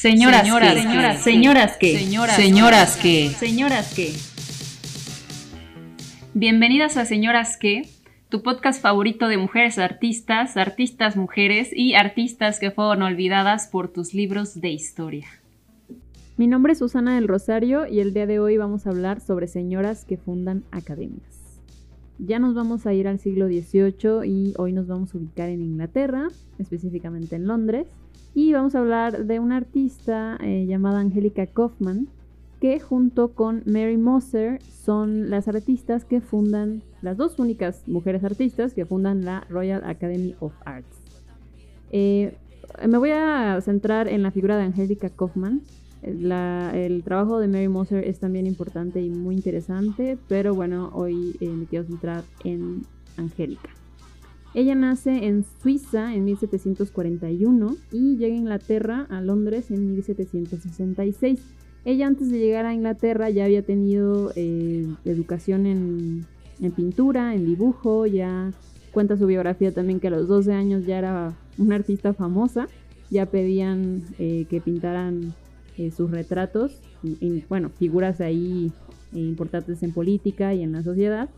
Señoras, señoras, señoras, señoras que, señoras, señoras que, señoras que. Bienvenidas a Señoras que, tu podcast favorito de mujeres artistas, artistas mujeres y artistas que fueron olvidadas por tus libros de historia. Mi nombre es Susana del Rosario y el día de hoy vamos a hablar sobre señoras que fundan academias. Ya nos vamos a ir al siglo XVIII y hoy nos vamos a ubicar en Inglaterra, específicamente en Londres, y vamos a hablar de una artista eh, llamada Angélica Kaufman, que junto con Mary Moser son las artistas que fundan, las dos únicas mujeres artistas que fundan la Royal Academy of Arts. Eh, me voy a centrar en la figura de Angélica Kaufman. el trabajo de Mary Moser es también importante y muy interesante, pero bueno, hoy eh, me quiero centrar en Angélica. Ella nace en Suiza en 1741 y llega a Inglaterra, a Londres, en 1766. Ella antes de llegar a Inglaterra ya había tenido eh, educación en, pintura, en dibujo, ya cuenta su biografía también que a los 12 años ya era una artista famosa, ya pedían eh, que pintaran eh, sus retratos, y, bueno, figuras ahí importantes en política y en la sociedad.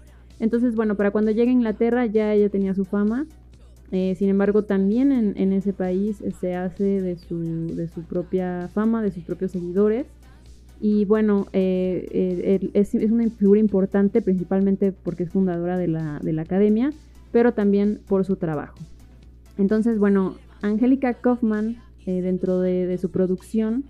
Entonces, bueno, para cuando llega a Inglaterra ya ella tenía su fama. Eh, sin embargo, también en, ese país se hace de su, de su propia fama, de sus propios seguidores. Y bueno, eh, eh, es, una figura importante principalmente porque es fundadora de la, academia, pero también por su trabajo. Entonces, bueno, Angélica Kaufman, dentro de, su producción,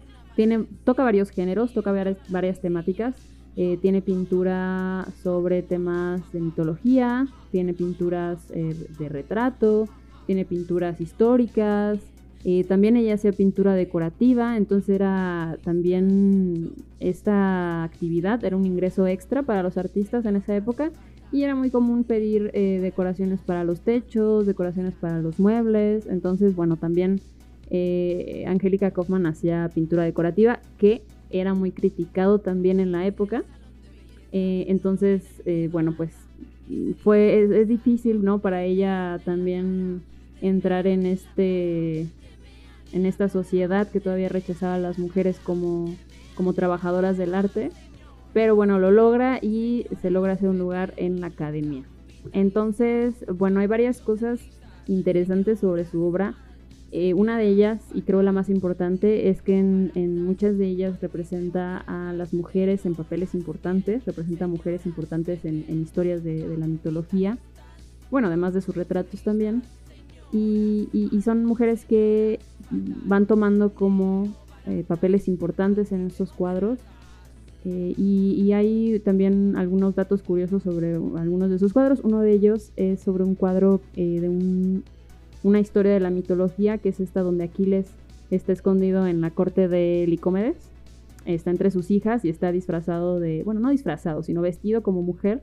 toca varios géneros, toca varias temáticas. Eh, tiene pintura sobre temas de mitología, tiene pinturas eh, de retrato, tiene pinturas históricas. Eh, también ella hacía pintura decorativa, entonces era también esta actividad, era un ingreso extra para los artistas en esa época y era muy común pedir decoraciones para los techos, decoraciones para los muebles, entonces bueno, también Angélica Kaufman hacía pintura decorativa que era muy criticado también en la época. Eh, entonces, eh, bueno, pues fue, es, difícil, ¿no? Para ella también entrar en este, en esta sociedad que todavía rechazaba a las mujeres como, como trabajadoras del arte. Pero bueno, lo logra y se logra hacer un lugar en la academia. Entonces, bueno, hay varias cosas interesantes sobre su obra. Eh, una de ellas, y creo la más importante, es que en, muchas de ellas representa a las mujeres en papeles importantes, representa a mujeres importantes en, historias de, la mitología, bueno, además de sus retratos también, y, son mujeres que van tomando como eh, papeles importantes en estos cuadros. Eh, y, y, hay también algunos datos curiosos sobre algunos de sus cuadros. Uno de ellos es sobre un cuadro de un una historia de la mitología, que es esta donde Aquiles está escondido en la corte de Licomedes. Está entre sus hijas y está disfrazado de, bueno, no disfrazado, sino vestido como mujer.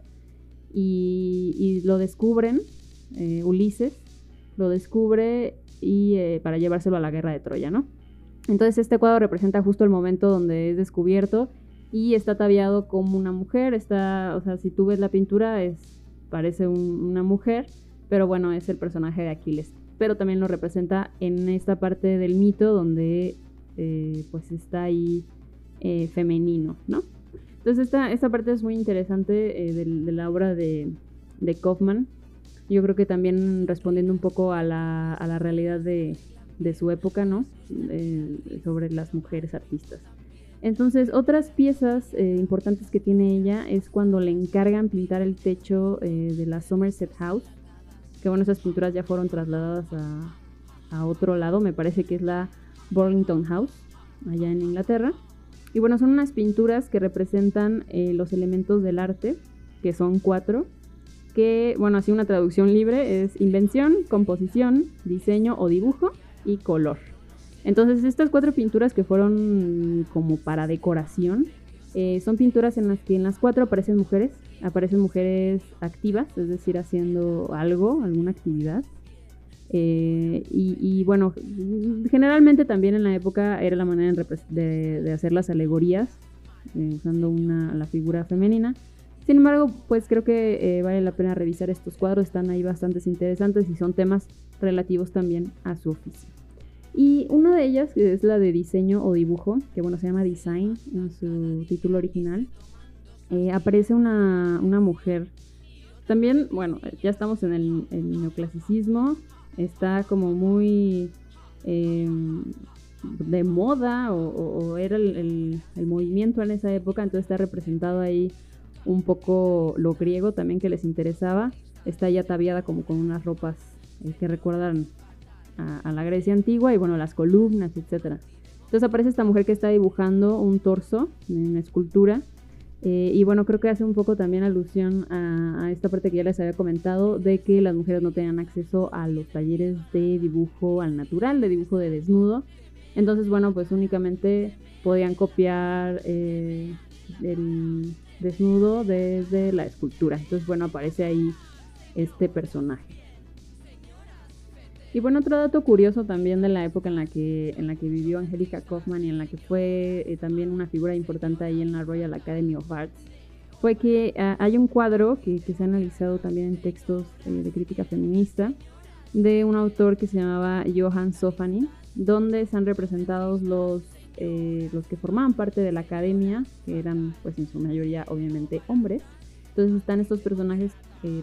Y, lo descubren, eh, Ulises lo descubre y eh, para llevárselo a la guerra de Troya, ¿no? Entonces este cuadro representa justo el momento donde es descubierto y está ataviado como una mujer, está, o sea, si tú ves la pintura es parece una mujer, pero bueno, es el personaje de Aquiles pero también lo representa en esta parte del mito donde eh, pues está ahí eh, femenino, ¿no? Entonces esta, esta parte es muy interesante eh, de, la obra de, de, Kaufman. Yo creo que también respondiendo un poco a la, a la realidad de, de, su época, ¿no? sobre las mujeres artistas. Entonces, otras piezas importantes que tiene ella es cuando le encargan pintar el techo de la Somerset House, que bueno, esas pinturas ya fueron trasladadas a, otro lado, me parece que es la Burlington House, allá en Inglaterra. Y bueno, son unas pinturas que representan eh, los elementos del arte, que son cuatro, que, bueno, así una traducción libre es invención, composición, diseño o dibujo y color. Entonces, estas cuatro pinturas que fueron como para decoración, eh, son pinturas en las que en las cuatro aparecen mujeres, aparecen mujeres activas, es decir, haciendo algo, alguna actividad. Eh, y, bueno, generalmente también en la época era la manera de, hacer las alegorías, eh, usando una, la figura femenina. Sin embargo, pues creo que vale la pena revisar estos cuadros, están ahí bastante interesantes y son temas relativos también a su oficio. Y una de ellas, que es la de diseño o dibujo, que bueno, se llama Design en su título original, eh, aparece una, mujer. También, bueno, ya estamos en el, neoclasicismo, está como muy em, de moda o, era el, movimiento en esa época, entonces está representado ahí un poco lo griego también que les interesaba. Está ya ataviada como con unas ropas eh, que recuerdan a, la Grecia antigua y bueno, las columnas, etc. Entonces aparece esta mujer que está dibujando un torso en escultura. Eh, y bueno, creo que hace un poco también alusión a, esta parte que ya les había comentado de que las mujeres no tenían acceso a los talleres de dibujo al natural, de dibujo de desnudo. Entonces, bueno, pues únicamente podían copiar eh, el desnudo desde la escultura. Entonces, bueno, aparece ahí este personaje. Y bueno, otro dato curioso también de la época en la que, en la que vivió Angélica Kaufman y en la que fue eh, también una figura importante ahí en la Royal Academy of Arts, fue que ah, hay un cuadro que, se ha analizado también en textos eh, de crítica feminista de un autor que se llamaba Johann Sofani, donde están representados los, eh, los que formaban parte de la academia, que eran pues en su mayoría obviamente hombres. Entonces están estos personajes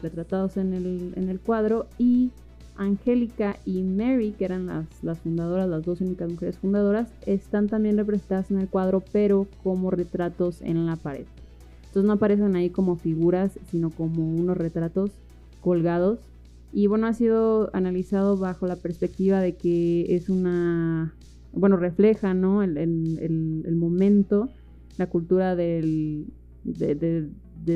retratados en el, en el cuadro y Angélica y Mary, que eran las, fundadoras, las dos únicas mujeres fundadoras, están también representadas en el cuadro, pero como retratos en la pared. Entonces no aparecen ahí como figuras, sino como unos retratos colgados. Y bueno, ha sido analizado bajo la perspectiva de que es una, bueno, refleja, ¿no? El, momento, la cultura del, de,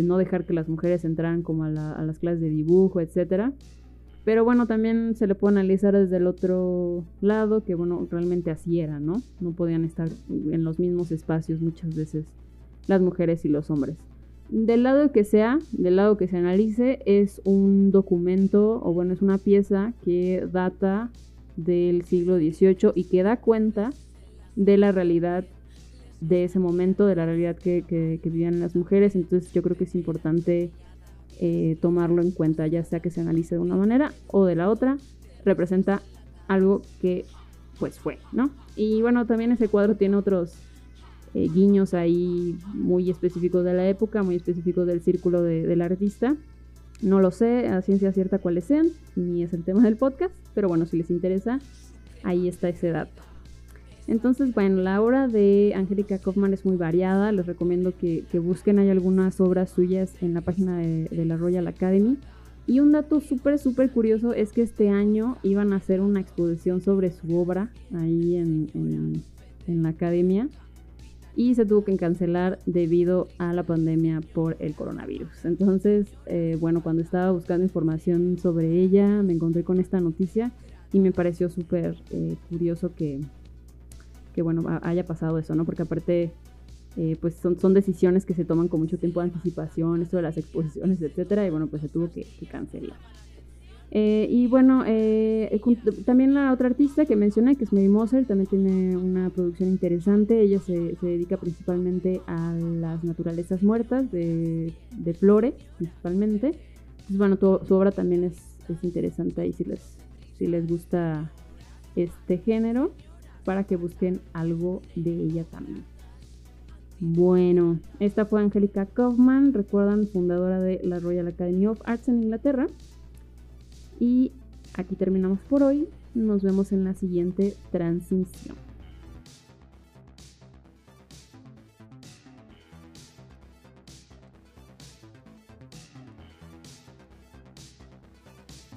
no dejar que las mujeres entraran como a, a las clases de dibujo, etcétera pero bueno, también se le puede analizar desde el otro lado, que bueno, realmente así era, ¿no? No podían estar en los mismos espacios muchas veces las mujeres y los hombres. Del lado que sea, del lado que se analice, es un documento, o bueno, es una pieza que data del siglo XVIII y que da cuenta de la realidad de ese momento, de la realidad que, que vivían las mujeres. Entonces yo creo que es importante eh, tomarlo en cuenta, ya sea que se analice de una manera o de la otra, representa algo que pues fue, ¿no? Y bueno, también ese cuadro tiene otros eh, guiños ahí muy específicos de la época, muy específicos del círculo del artista. No lo sé a ciencia cierta cuáles sean, ni es el tema del podcast, pero bueno, si les interesa, ahí está ese dato. Entonces, bueno, la obra de Angélica Kaufman es muy variada. Les recomiendo que, busquen, hay algunas obras suyas en la página de, la Royal Academy. Y un dato súper, súper curioso es que este año iban a hacer una exposición sobre su obra ahí en, la academia y se tuvo que cancelar debido a la pandemia por el coronavirus. Entonces, eh, bueno, cuando estaba buscando información sobre ella, me encontré con esta noticia y me pareció súper eh, curioso que, que bueno, haya pasado eso, ¿no? Porque aparte, eh, pues son, son, decisiones que se toman con mucho tiempo de anticipación, esto de las exposiciones, etcétera, y bueno, pues se tuvo que, cancelar. Eh, y bueno, eh, también la otra artista que mencioné, que es Mary Moser, también tiene una producción interesante. Ella se, se dedica principalmente a las naturalezas muertas, de, de flores principalmente. Entonces, bueno, su obra también es, es interesante ahí si les, si les gusta este género para que busquen algo de ella también. Bueno, esta fue Angélica Kaufman, recuerdan, fundadora de la Royal Academy of Arts en Inglaterra. Y aquí terminamos por hoy. Nos vemos en la siguiente transmisión.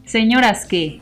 Señoras que